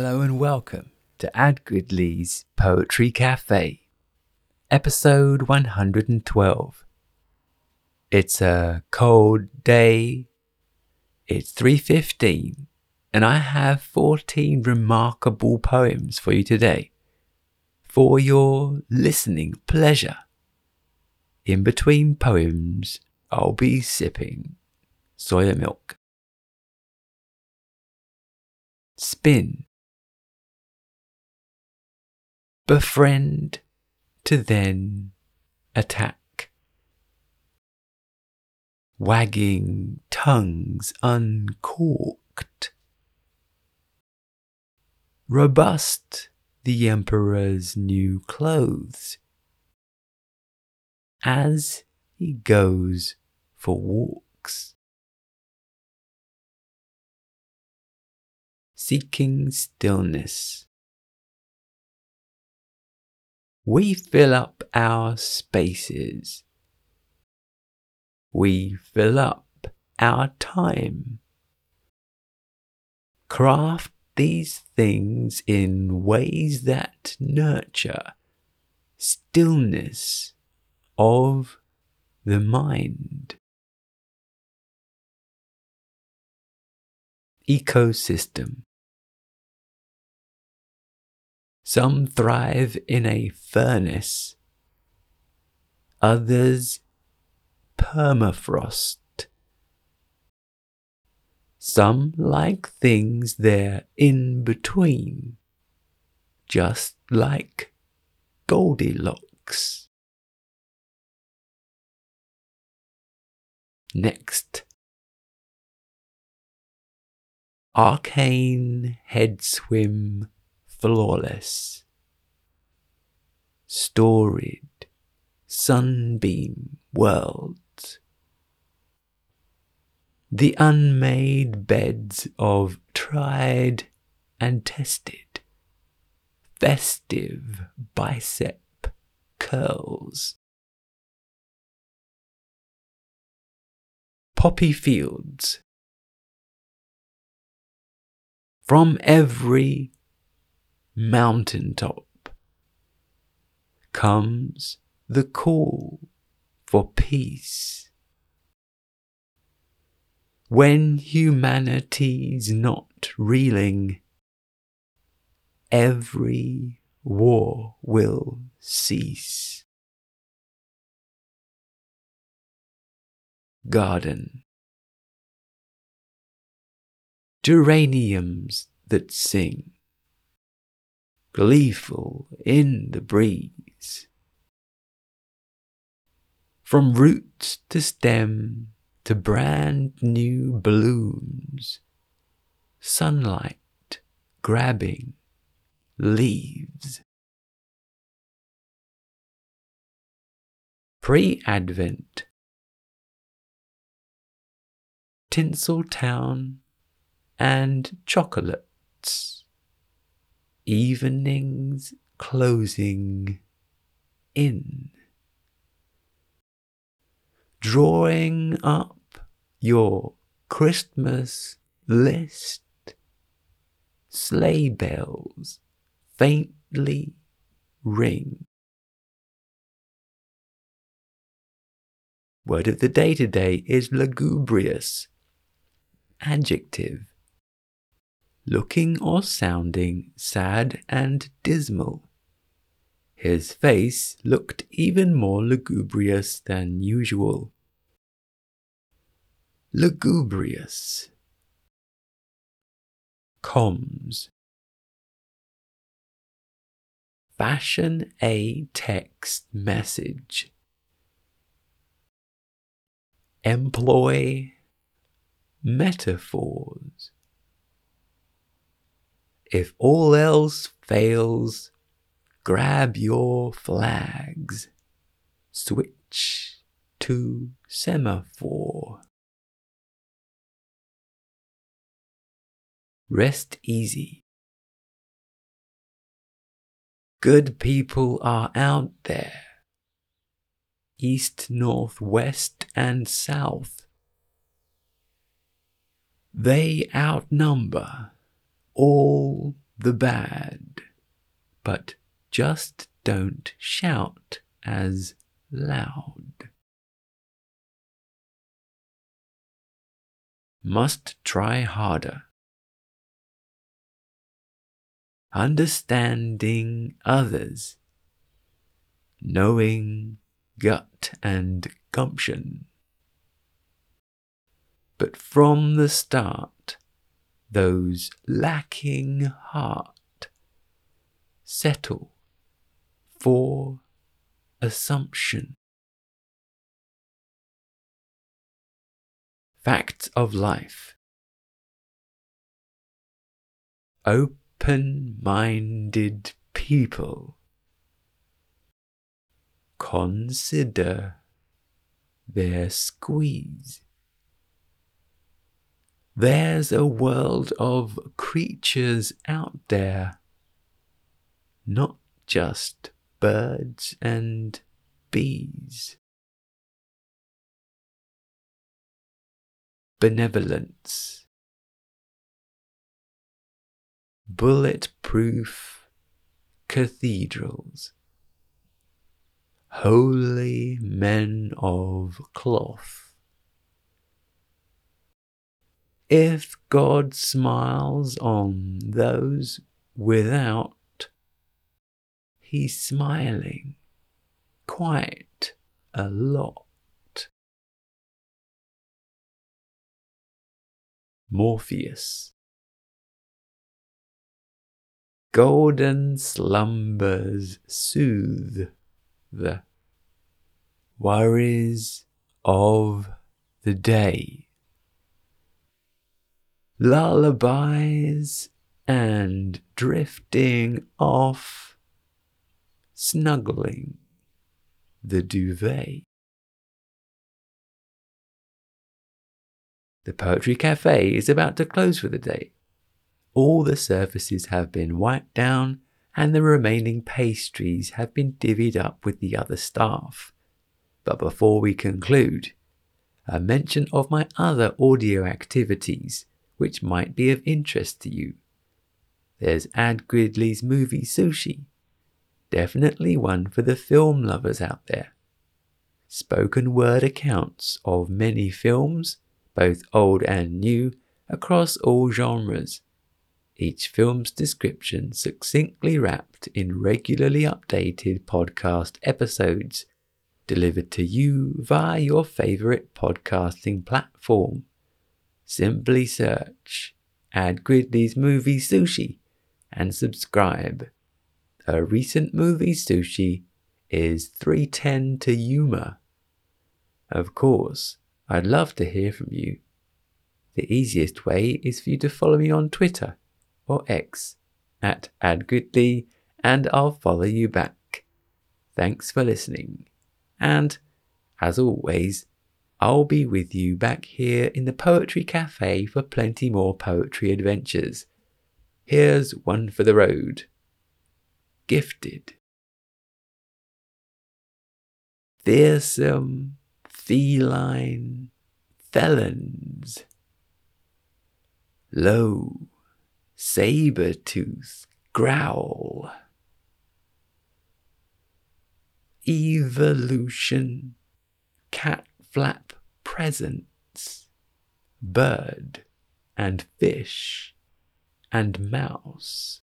Hello and welcome to Ad Gridley's Poetry Cafe, episode 112. It's a cold day. It's 3:15 and I have 14 remarkable poems for you today for your listening pleasure. In between poems, I'll be sipping soya milk. Spin befriend to then attack. Wagging tongues uncorked. Robust the Emperor's new clothes as he goes for walks. Seeking stillness we fill up our spaces. We fill up our time. Craft these things in ways that nurture stillness of the mind. Ecosystem Some thrive in a furnace, others permafrost. Some like things they're in between, just like Goldilocks. Next. Arcane head swim flawless, storied sunbeam worlds. The unmade beds of tried and tested, festive bicep curls. Poppy fields. From every mountaintop comes the call for peace. When humanity's not reeling, every war will cease. Garden Geraniums that sing gleeful in the breeze. From roots to stem to brand new blooms, sunlight grabbing leaves. Pre Advent Tinseltown and chocolates evenings closing in. Drawing up your Christmas list, sleigh bells faintly ring. Word of the day today is lugubrious. Adjective looking or sounding sad and dismal. His face looked even more lugubrious than usual. Lugubrious. Comms. Fashion a text message. Employ metaphors. If all else fails, grab your flags. Switch to semaphore. Rest easy. Good people are out there. East, north, west, and south. They outnumber all the bad, but just don't shout as loud. Must try harder. Understanding others, knowing gut and gumption. But from the start, those lacking heart settle for assumption. Facts of life. Open minded people consider their squeeze. There's a world of creatures out there, not just birds and bees. Benevolence. Bulletproof cathedrals. Holy men of cloth. If God smiles on those without he's smiling quite a lot. Morpheus. Golden slumbers soothe the worries of the day. Lullabies and drifting off snuggling the duvet. The Poetry Cafe is about to close for the day. All the surfaces have been wiped down and the remaining pastries have been divvied up with the other staff. But before we conclude, a mention of my other audio activities which might be of interest to you. There's Ad Gridley's movie Sushi, definitely one for the film lovers out there. Spoken word accounts of many films, both old and new, across all genres. Each film's description succinctly wrapped in regularly updated podcast episodes delivered to you via your favorite podcasting platform. Simply search Ad Gridley's Movie Sushi and subscribe a recent movie sushi is 310 to Yuma. Of course, I'd love to hear from you. The easiest way is for you to follow me on Twitter or X at AdGridley and I'll follow you back. Thanks for listening. And, as always, I'll be with you back here in the Poetry Cafe for plenty more poetry adventures. Here's one for the road gifted. Fearsome, feline, felons. Low, saber tooth, growl. Evolution, cat flap presence, bird and fish and mouse